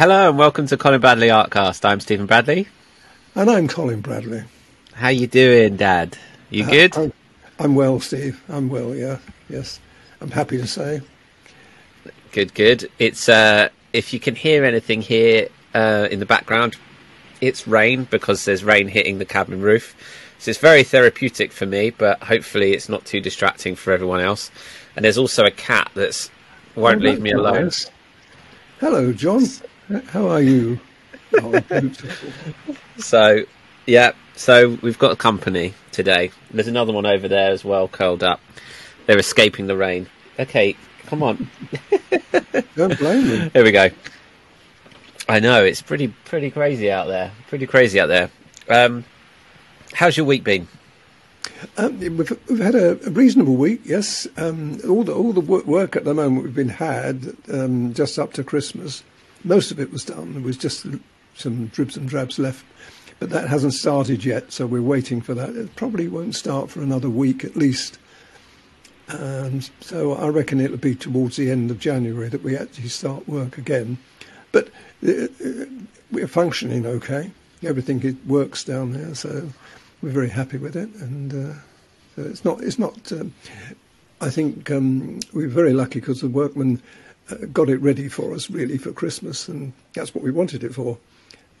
Hello and welcome to Colin Bradley Artcast. I'm Stephen Bradley. And I'm Colin Bradley. How you doing, Dad? You Uh, good? I'm, I'm well, Steve. I'm well, yeah. Yes. I'm happy to say. Good, good. It's uh, if you can hear anything here uh, in the background, it's rain because there's rain hitting the cabin roof. So it's very therapeutic for me, but hopefully it's not too distracting for everyone else. And there's also a cat that's won't Oh, leave me alone. nice. Hello, John. How are you? Oh. So, yeah, so we've got a company today. There's another one over there as well, curled up. They're escaping the rain. Okay, come on. Don't blame me. Here we go. I know it's pretty pretty crazy out there. Pretty crazy out there. Um, how's your week been? Um, we've, we've had a, a reasonable week, yes. Um, all the all the wo- work at the moment we've been had um, just up to Christmas. Most of it was done. There was just some dribs and drabs left, but that hasn't started yet. So we're waiting for that. It probably won't start for another week at least. Um, so I reckon it'll be towards the end of January that we actually start work again. But uh, uh, we're functioning okay. Everything works down there, so we're very happy with it. And uh, so it's not. It's not. Um, I think um, we're very lucky because the workmen got it ready for us really for Christmas, and that's what we wanted it for.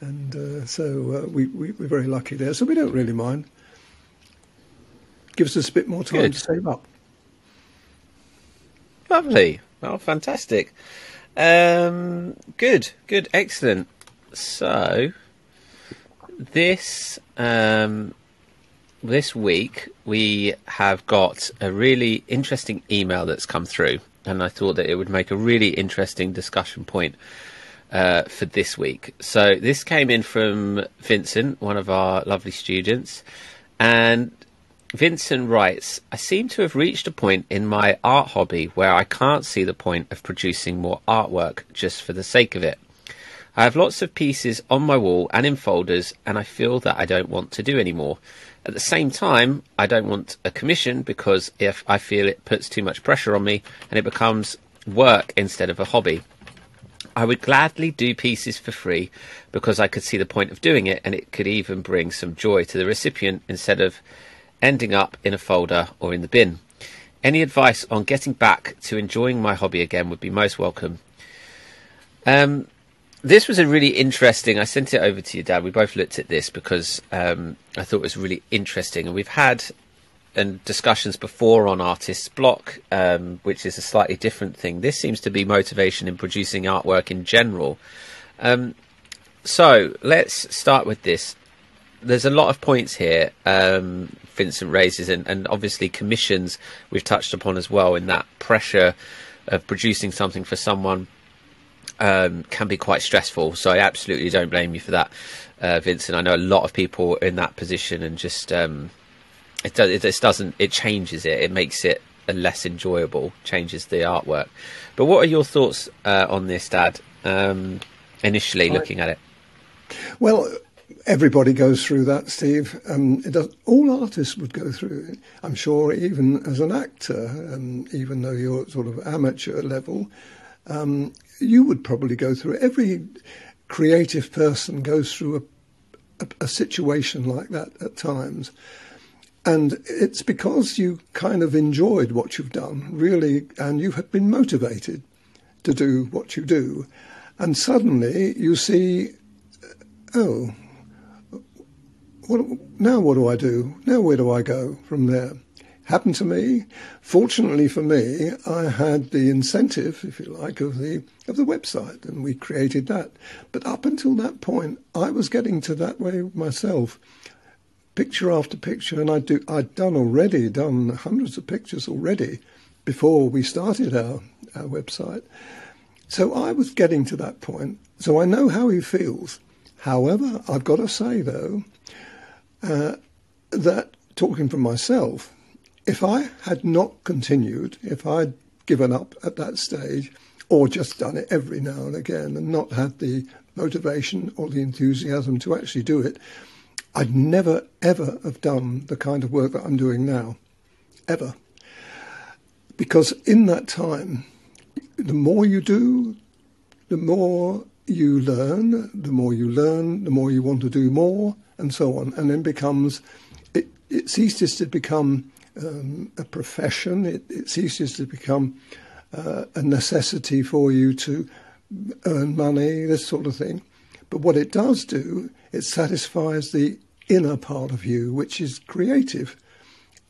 And uh, so uh, we, we, we're very lucky there. So we don't really mind. Gives us a bit more time Good. to save up. Lovely. Oh, fantastic. Um, good, good, excellent. So, this um, this week we have got a really interesting email that's come through, and I thought that it would make a really interesting discussion point uh, for this week. So, this came in from Vincent, one of our lovely students, and Vincent writes, I seem to have reached a point in my art hobby where I can't see the point of producing more artwork just for the sake of it. I have lots of pieces on my wall and in folders, and I feel that I don't want to do any more. At the same time, I don't want a commission because if I feel it puts too much pressure on me and it becomes work instead of a hobby. I would gladly do pieces for free because I could see the point of doing it and it could even bring some joy to the recipient instead of ending up in a folder or in the bin. Any advice on getting back to enjoying my hobby again would be most welcome. Um, this was a really interesting. I sent it over to you, Dad. We both looked at this because um, I thought it was really interesting, and we've had and discussions before on Artists Block, um, which is a slightly different thing. This seems to be motivation in producing artwork in general. Um, so let's start with this. There's a lot of points here um, Vincent raises, and, and obviously commissions we've touched upon as well. In that pressure of producing something for someone um, can be quite stressful. So I absolutely don't blame you for that, uh, Vincent. I know a lot of people in that position, and just um, it, does, it just doesn't. It changes it. It makes it a less enjoyable. Changes the artwork. But what are your thoughts uh, on this, Dad? Um, initially, looking at it. Well, everybody goes through that, Steve. Um, it does, all artists would go through it. I'm sure, even as an actor, um, even though you're sort of amateur level, um, you would probably go through. Every creative person goes through a, a, a situation like that at times. And it's because you kind of enjoyed what you've done, really, and you have been motivated to do what you do. And suddenly you see oh, what, now what do I do? Now where do I go from there? Happened to me. Fortunately for me, I had the incentive, if you like, of the of the website, and we created that. But up until that point, I was getting to that way myself, picture after picture, and I do I'd done already done hundreds of pictures already before we started our our website. So I was getting to that point. So I know how he feels. However, I've got to say though uh, that talking for myself, if I had not continued, if I'd given up at that stage, or just done it every now and again and not had the motivation or the enthusiasm to actually do it, I'd never ever have done the kind of work that I'm doing now, ever. Because in that time, the more you do, the more you learn, the more you learn, the more you want to do more, and so on, and then becomes it, it ceases to become um, a profession. It, it, ceases to become uh, a necessity for you to earn money, this sort of thing. But what it does do, it satisfies the inner part of you, which is creative.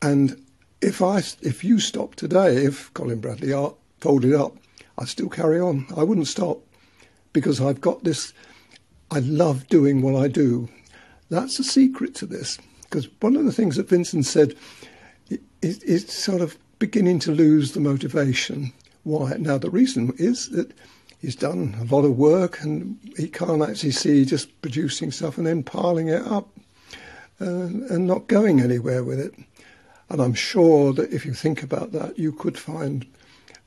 And if I, if you stop today, if Colin Bradley art folded up, I'd still carry on. I wouldn't stop because I've got this. I love doing what I do. That's the secret to this. Because one of the things that Vincent said is sort of beginning to lose the motivation. Why? Now, the reason is that he's done a lot of work and he can't actually see just producing stuff and then piling it up uh, and not going anywhere with it. And I'm sure that if you think about that, you could find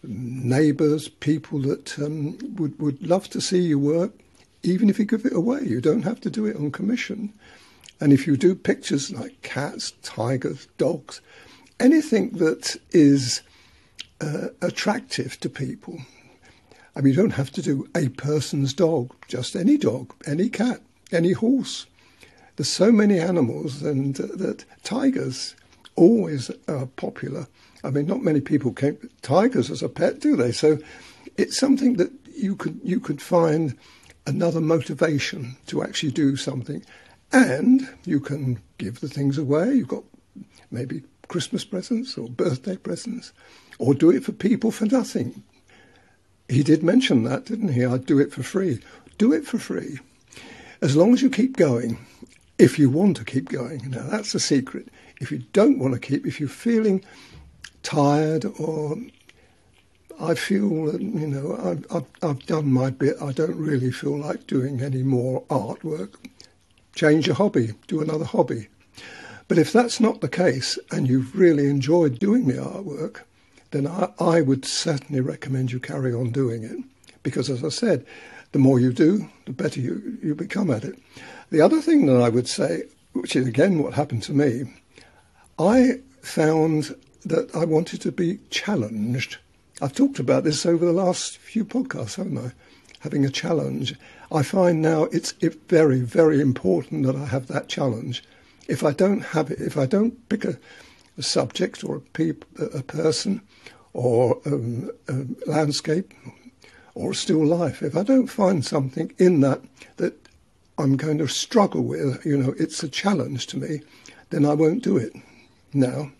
neighbours, people that um, would, would love to see your work, even if you give it away. You don't have to do it on commission. And if you do pictures like cats, tigers, dogs, anything that is uh, attractive to people, I mean, you don't have to do a person's dog, just any dog, any cat, any horse. There's so many animals, and uh, that tigers always are popular. I mean, not many people keep tigers as a pet, do they? So it's something that you could you could find another motivation to actually do something, and you can give the things away. You've got maybe Christmas presents or birthday presents, or do it for people for nothing. He did mention that, didn't he? I'd do it for free. Do it for free. As long as you keep going, if you want to keep going. Now, that's the secret. If you don't want to keep, if you're feeling tired or I feel that, you know, I've, I've, I've done my bit, I don't really feel like doing any more artwork, change your hobby, do another hobby. But if that's not the case and you've really enjoyed doing the artwork, then I, I would certainly recommend you carry on doing it. Because as I said, the more you do, the better you, you become at it. The other thing that I would say, which is again what happened to me, I found that I wanted to be challenged. I've talked about this over the last few podcasts, haven't I? Having a challenge. I find now it's very, very important that I have that challenge. If I don't have it, if I don't pick a, a subject or a, peop, a person or um, a landscape or still life, if I don't find something in that that I'm going to struggle with, you know, it's a challenge to me, then I won't do it now.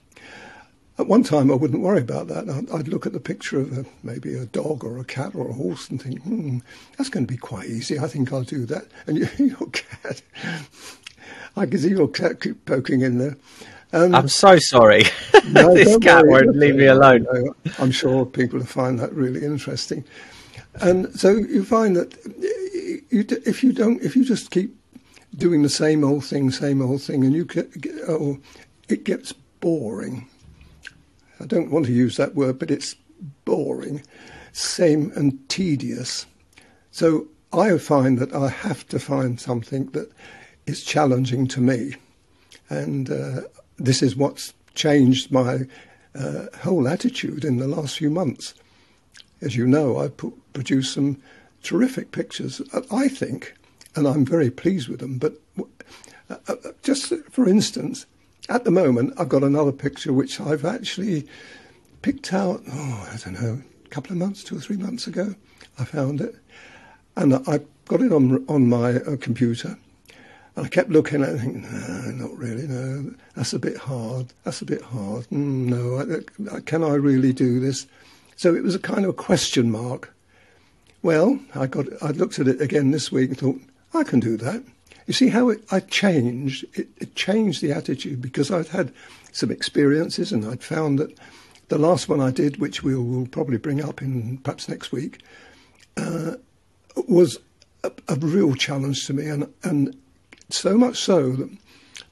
At one time, I wouldn't worry about that. I'd, look at the picture of a, maybe a dog or a cat or a horse and think, hmm, that's going to be quite easy. I think I'll do that. And you, your cat, I can see your cat keep poking in there. Um, I'm so sorry. No, this cat worry. won't leave me alone. I'm sure people will find that really interesting. And so you find that if you don't, if you just keep doing the same old thing, same old thing, and you get, or it gets boring. I don't want to use that word, but it's boring, same and tedious. So I find that I have to find something that is challenging to me. And uh, this is what's changed my uh, whole attitude in the last few months. As you know, I put, produced some terrific pictures, uh, I think, and I'm very pleased with them. But uh, uh, just for instance, at the moment, I've got another picture which I've actually picked out, oh, I don't know, a couple of months, two or three months ago. I found it. And I got it on, on my uh, computer. And I kept looking at it thinking, no, not really, no, that's a bit hard, that's a bit hard. Mm, no, I, I, can I really do this? So it was a kind of a question mark. Well, I got, I looked at it again this week and thought, I can do that. You see how it, I changed? It, it changed the attitude because I'd had some experiences and I'd found that the last one I did, which we will probably bring up in perhaps next week, uh, was a, a, real challenge to me, and, and so much so that,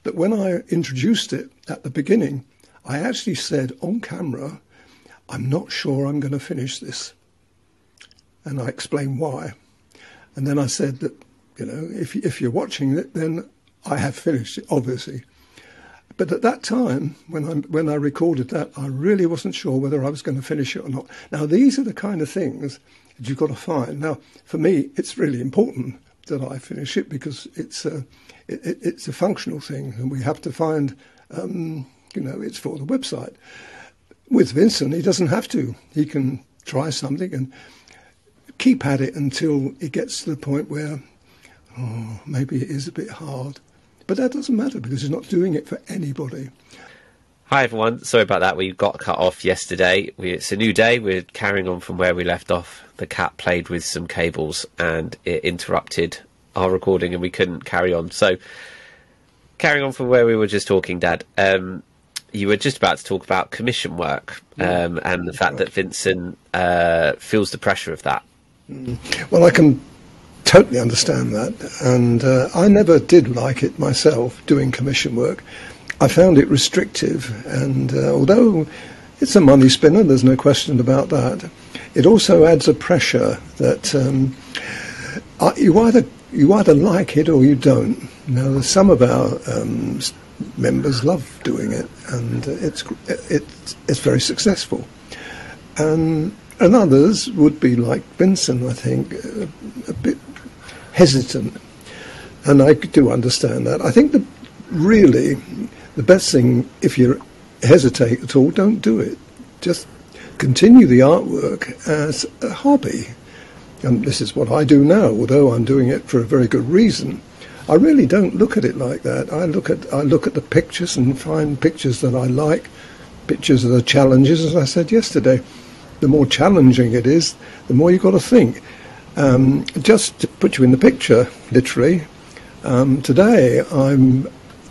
that when I introduced it at the beginning, I actually said on camera, I'm not sure I'm going to finish this. And I explained why. And then I said that, you know, if, if you're watching it, then I have finished it, obviously. But at that time, when I when I recorded that, I really wasn't sure whether I was going to finish it or not. Now these are the kind of things that you've got to find. Now, for me, it's really important that I finish it because it's a it, it's a functional thing, and we have to find. Um, you know, it's for the website. With Vincent, he doesn't have to. He can try something and keep at it until it gets to the point where, oh, maybe it is a bit hard. But that doesn't matter because he's not doing it for anybody. Hi everyone, sorry about that. We got cut off yesterday. We, it's a new day. We're carrying on from where we left off. The cat played with some cables and it interrupted our recording, and we couldn't carry on. So, carrying on from where we were just talking, Dad. Um, you were just about to talk about commission work um, and the fact that Vincent uh, feels the pressure of that. Well, I can totally understand that, and uh, I never did like it myself doing commission work. I found it restrictive, and uh, although it's a money spinner, there's no question about that. It also adds a pressure that um, you either you either like it or you don't. Now, some of our um, members love doing it, and it's it's it's very successful. And and others would be like Vincent, I think, a, a bit hesitant. And I do understand that. I think that really the best thing, if you hesitate at all, don't do it. Just continue the artwork as a hobby. And this is what I do now, although I'm doing it for a very good reason. I really don't look at it like that. I look at I look at the pictures and find pictures that I like, pictures of the challenges, as I said yesterday. The more challenging it is, the more you've got to think. Um, just to put you in the picture, literally, um, today I'm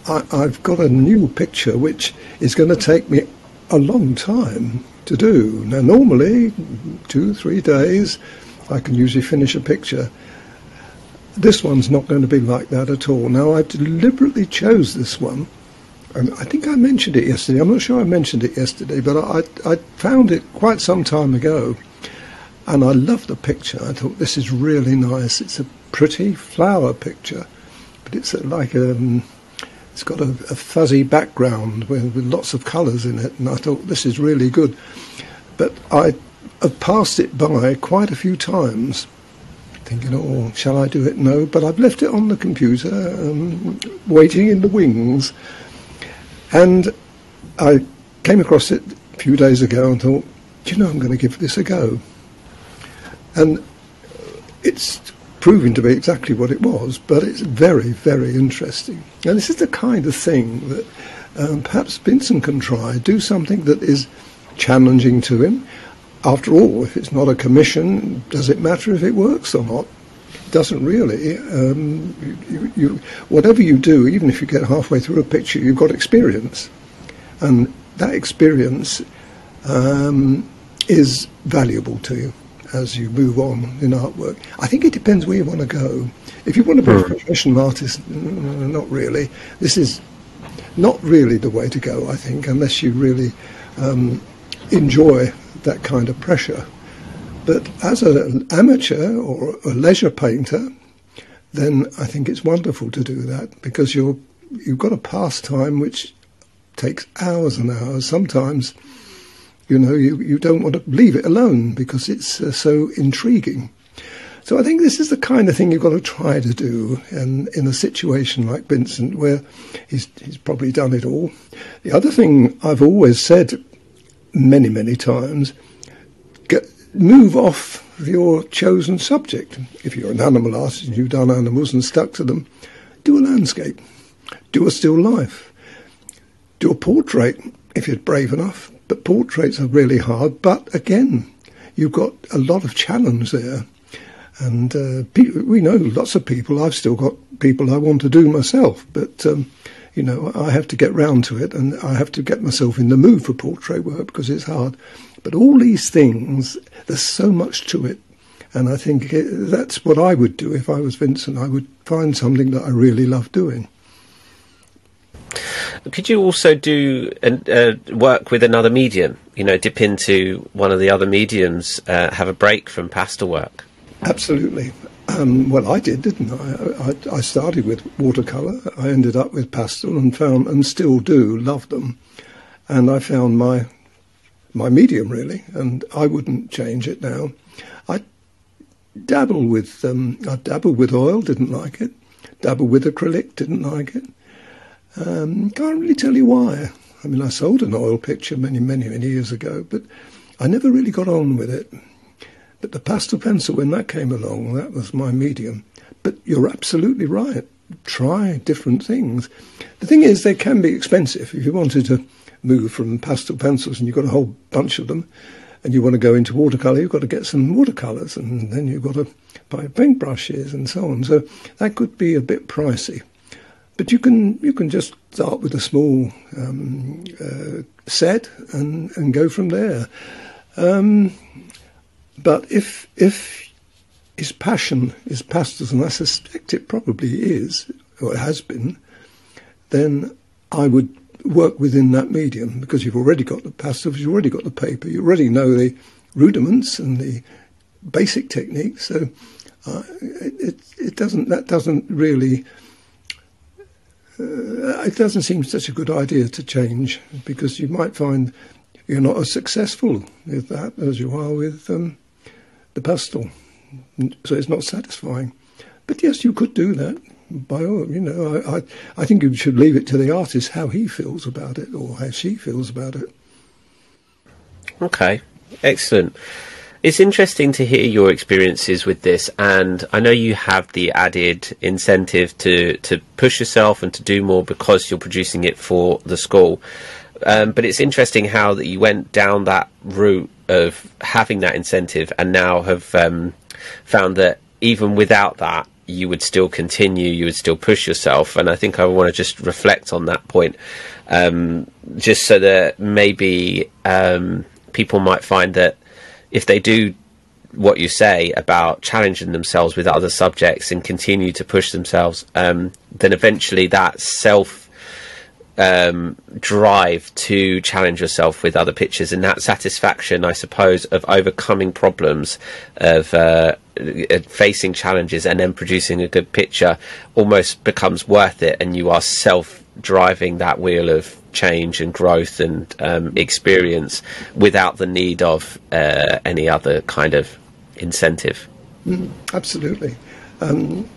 I, I've got a new picture which is going to take me a long time to do. Now, normally, two, three days, I can usually finish a picture. This one's not going to be like that at all. Now, I deliberately chose this one, and I think I mentioned it yesterday. I'm not sure I mentioned it yesterday, but I, I found it quite some time ago, and I love the picture. I thought this is really nice. It's a pretty flower picture, but it's like a, um, it's got a, a fuzzy background with, with lots of colours in it, and I thought this is really good. But I have passed it by quite a few times thinking, oh, shall I do it? No, but I've left it on the computer, um, waiting in the wings. And I came across it a few days ago and thought, do you know, I'm going to give this a go. And it's proving to be exactly what it was, but it's very, very interesting. And this is the kind of thing that um, perhaps Vincent can try, do something that is challenging to him, after all, if it's not a commission, does it matter if it works or not? It doesn't really. Um, you, you, whatever you do, even if you get halfway through a picture, you've got experience, and that experience um, is valuable to you as you move on in artwork. I think it depends where you want to go. If you want to be a hmm. professional artist, not really. This is not really the way to go, I think, unless you really um, enjoy that kind of pressure. But as an amateur or a leisure painter, then I think it's wonderful to do that because you're you've got a pastime which takes hours and hours. Sometimes, you know, you, you don't want to leave it alone because it's uh, so intriguing. So I think this is the kind of thing you've got to try to do, and in a situation like Vincent, where he's he's probably done it all. The other thing I've always said many, many times, get, move off your chosen subject. If you're an animal artist and you've done animals and stuck to them, do a landscape, do a still life, do a portrait if you're brave enough. But portraits are really hard. But again, you've got a lot of challenge there. And uh, we know lots of people. I've still got people I want to do myself, but um, you know, I have to get round to it and I have to get myself in the mood for portrait work because it's hard. But all these things, there's so much to it. And I think it, that's what I would do if I was Vincent. I would find something that I really love doing. Could you also do uh, work with another medium? You know, dip into one of the other mediums, uh, have a break from pastel work. Absolutely. Um, well, I did, didn't I? I? I started with watercolour. I ended up with pastel and found, and still do, love them. And I found my my medium really, and I wouldn't change it now. I dabble with um, I dabble with oil, didn't like it. Dabble with acrylic, didn't like it. Um, can't really tell you why. I mean, I sold an oil picture many, many, many years ago, but I never really got on with it. But the pastel pencil, when that came along, that was my medium. But you're absolutely right. Try different things. The thing is, they can be expensive. If you wanted to move from pastel pencils and you've got a whole bunch of them, and you want to go into watercolour, you've got to get some watercolours, and then you've got to buy paintbrushes and so on. So that could be a bit pricey. But you can you can just start with a small um, uh, set and, and go from there. Um, but if if his passion is pastels, and I suspect it probably is, or it has been, then I would work within that medium because you've already got the pastels, you've already got the paper, you already know the rudiments and the basic techniques. So uh, it, it doesn't that doesn't really uh, it doesn't seem such a good idea to change because you might find you're not as successful with that as you are with um, the pastel. So it's not satisfying. But yes, you could do that. By all, you know, I, I, I think you should leave it to the artist how he feels about it or how she feels about it. Okay, excellent. It's interesting to hear your experiences with this, and I know you have the added incentive to, to push yourself and to do more because you're producing it for the school. Um, but it's interesting how that you went down that route of having that incentive, and now have um, found that even without that, you would still continue, you would still push yourself. And I think I want to just reflect on that point, um, just so that maybe um, people might find that if they do what you say about challenging themselves with other subjects and continue to push themselves, um, then eventually that self um, drive to challenge yourself with other pictures and that satisfaction, I suppose, of overcoming problems, of uh, facing challenges and then producing a good picture almost becomes worth it, and you are self driving that wheel of change and growth and um, experience without the need of uh, any other kind of incentive. Mm, absolutely. Um,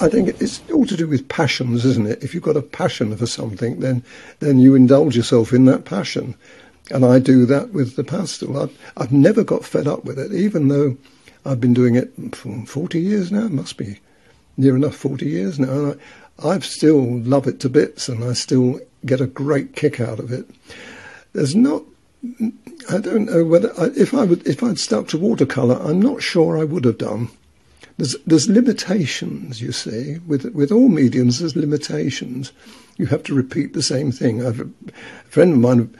I think it's all to do with passions, isn't it? If you've got a passion for something, then then you indulge yourself in that passion. And I do that with the pastel. I've, I've never got fed up with it, even though I've been doing it for 40 years now. It must be near enough 40 years now. I, I still love it to bits and I still get a great kick out of it. There's not I don't know whether I, if I would if I'd stuck to watercolor, I'm not sure I would have done. There's, there's limitations, you see. With, with all mediums, there's limitations. You have to repeat the same thing. I've, a friend of mine,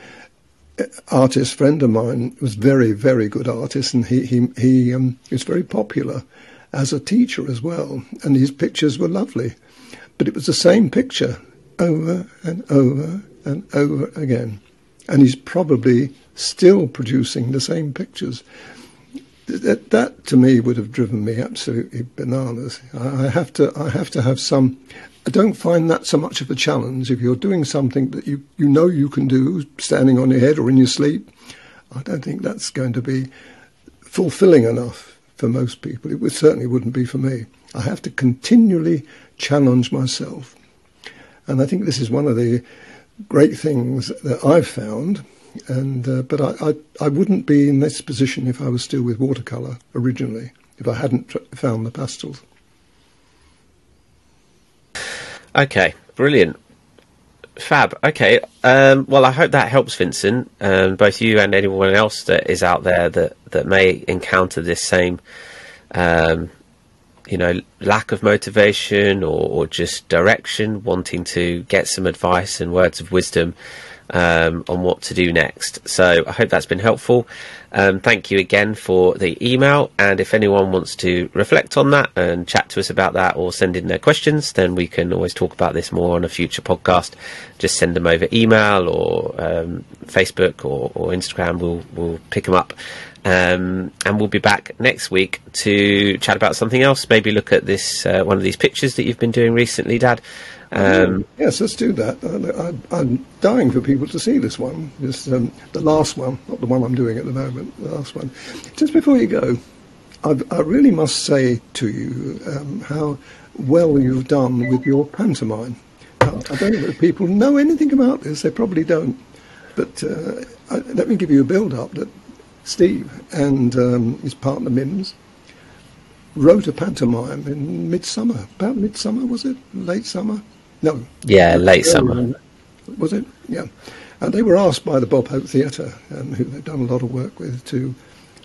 artist friend of mine, was very, very good artist, and he, he, he um, was very popular as a teacher as well, and his pictures were lovely. But it was the same picture over and over and over again. And he's probably still producing the same pictures that, that to me would have driven me absolutely bananas. I, have to I have to have some. I don't find that so much of a challenge if you're doing something that you, you know you can do, standing on your head or in your sleep. I don't think that's going to be fulfilling enough for most people. It would, certainly wouldn't be for me. I have to continually challenge myself. And I think this is one of the great things that I've found and uh, but I, I, I wouldn't be in this position if I was still with watercolor originally if I hadn't tr- found the pastels. Okay, brilliant. Fab. Okay. Um, well, I hope that helps, Vincent. Um, both you and anyone else that is out there that, that may encounter this same, um, you know, lack of motivation or, or, just direction, wanting to get some advice and words of wisdom um, on what to do next. So I hope that's been helpful. Um, thank you again for the email. And if anyone wants to reflect on that and chat to us about that or send in their questions, then we can always talk about this more on a future podcast. Just send them over email or um, Facebook or, or, Instagram. We'll, we'll pick them up Um, and we'll be back next week to chat about something else. Maybe look at this uh, one of these pictures that you've been doing recently, Dad. Um, yes, let's do that. I, am dying for people to see this one. This um, the last one, not the one I'm doing at the moment. The last one. Just before you go, I, I really must say to you um, how well you've done with your pantomime. Now, I don't know if people know anything about this. They probably don't. But uh, I, let me give you a build-up that Steve and um, his partner Mims wrote a pantomime in midsummer. About midsummer, was it? Late summer? No. Yeah, late summer. Was it? Yeah. And they were asked by the Bob Hope Theatre, um, who they've done a lot of work with, to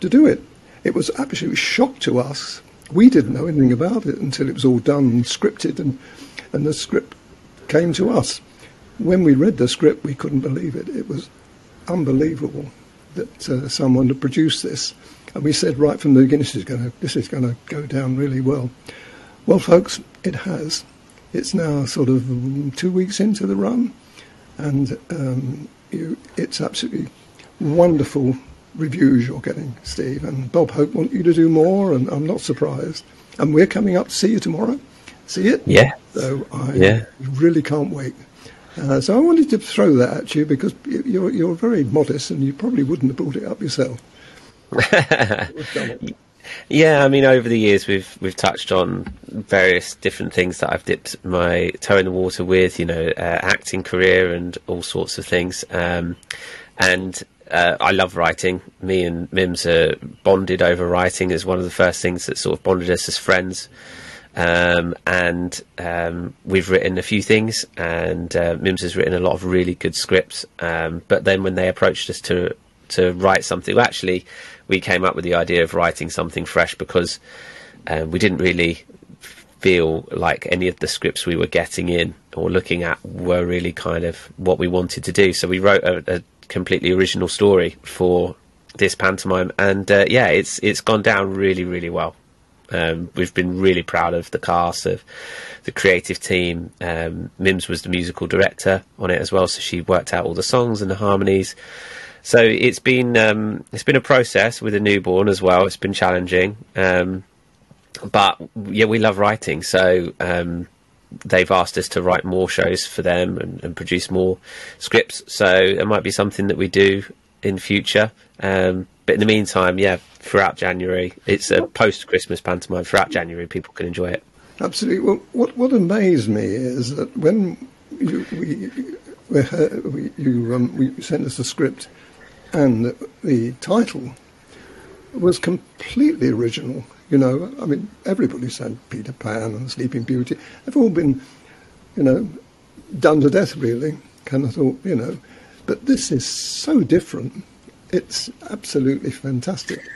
to do it. It was absolutely shock to us. We didn't know anything about it until it was all done and scripted, and and the script came to us. When we read the script, we couldn't believe it. It was unbelievable that uh, someone had produced this. And we said right from the beginning, this is going to this is going to go down really well. Well, folks, it has. It's now sort of two weeks into the run, and um, you, it's absolutely wonderful reviews you're getting, Steve. And Bob Hope want you to do more, and I'm not surprised. And we're coming up to see you tomorrow. See it? Yeah. So I yeah. really can't wait. Uh, so I wanted to throw that at you because you're you're very modest, and you probably wouldn't have brought it up yourself. Yeah, I mean, over the years we've we've touched on various different things that I've dipped my toe in the water with, you know, uh, acting career and all sorts of things. Um, and uh, I love writing. Me and Mims are bonded over writing as one of the first things that sort of bonded us as friends. Um, and um, we've written a few things, and uh, Mims has written a lot of really good scripts. Um, but then when they approached us to to write something, well, actually, we came up with the idea of writing something fresh because um, we didn't really feel like any of the scripts we were getting in or looking at were really kind of what we wanted to do. So we wrote a, a completely original story for this pantomime, and uh, yeah, it's it's gone down really, really well. Um, we've been really proud of the cast of the creative team. Um, Mims was the musical director on it as well, so she worked out all the songs and the harmonies. So it's been um, it's been a process with a newborn as well. It's been challenging, um, but yeah, we love writing. So um, they've asked us to write more shows for them and, and, produce more scripts. So it might be something that we do in future. Um, but in the meantime, yeah, throughout January, it's a post Christmas pantomime. Throughout January, people can enjoy it. Absolutely. Well, what what amazed me is that when you, we, we, you um, we sent us a script and the, the title was completely original. You know, I mean, everybody said Peter Pan and Sleeping Beauty. They've all been, you know, done to death, really. Kind of thought, you know, but this is so different. It's absolutely fantastic.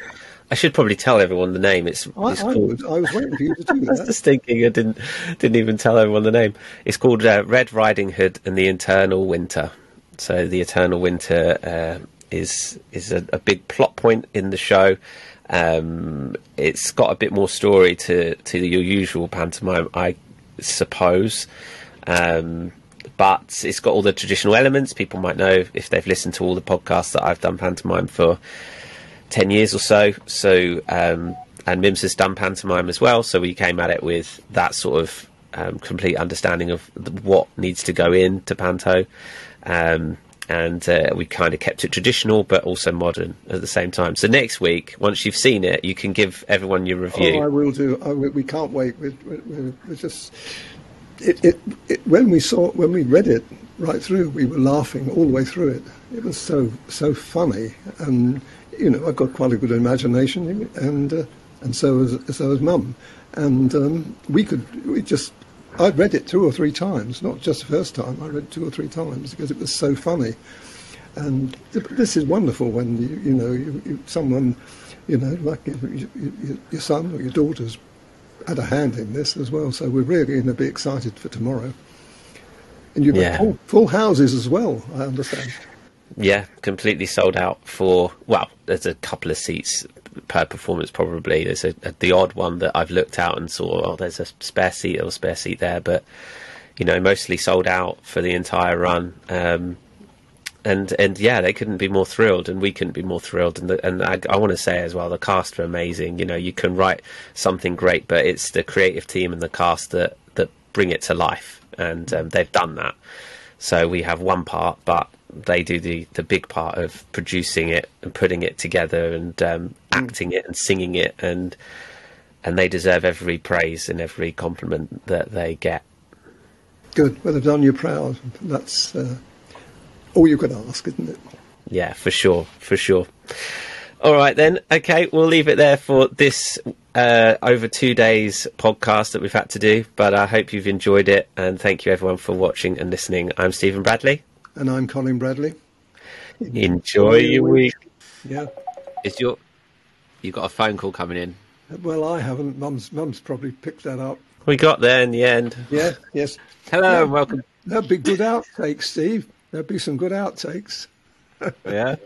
I should probably tell everyone the name. It's, I, it's I, called. I was waiting for you to do that. I was just thinking. I didn't didn't even tell everyone the name. It's called uh, Red Riding Hood and the Eternal Winter. So the Eternal Winter uh, is is a, a big plot point in the show. Um, it's got a bit more story to to your usual pantomime, I suppose. Um, but it's got all the traditional elements. People might know if they've listened to all the podcasts that I've done pantomime for ten years or so. So, um, and Mims has done pantomime as well. So we came at it with that sort of um, complete understanding of what needs to go into panto. Um, and uh, we kind of kept it traditional but also modern at the same time. So next week, once you've seen it, you can give everyone your review. Oh, I will do. I, we can't wait. We're, we're, we're just it, it, it, when we saw when we read it right through, we were laughing all the way through it. It was so so funny, and you know I've got quite a good imagination, and uh, and so was so has Mum, and um, we could we just I'd read it two or three times, not just the first time. I read it two or three times because it was so funny. And this is wonderful when you, you know you, you, someone, you know, like your son or your daughter's had a hand in this as well. So we're really going to be excited for tomorrow. And you've yeah. got full, full houses as well. I understand. Yeah, completely sold out for well. There's a couple of seats per performance probably. There's a, a, the odd one that I've looked out and saw. Oh, there's a spare seat or spare seat there, but you know, mostly sold out for the entire run. Um, and and yeah, they couldn't be more thrilled, and we couldn't be more thrilled. And the, and I, I want to say as well, the cast are amazing. You know, you can write something great, but it's the creative team and the cast that that bring it to life, and um, they've done that. So we have one part, but they do the the big part of producing it and putting it together and um, acting it and singing it, and and they deserve every praise and every compliment that they get. Good. Well, they've done you proud. That's uh, all you could ask, isn't it? Yeah, for sure, for sure. All right then. Okay, we'll leave it there for this uh, over two days podcast that we've had to do. But I hope you've enjoyed it, and thank you everyone for watching and listening. I'm Stephen Bradley. And I'm Colin Bradley. Enjoy your week. Yeah. Is your You've got a phone call coming in? Well, I haven't. Mum's Mum's probably picked that up. We got there in the end. Yeah. Yes. Hello Yeah. and welcome. That'd be good outtakes, Steve. There'd be some good outtakes. Yeah.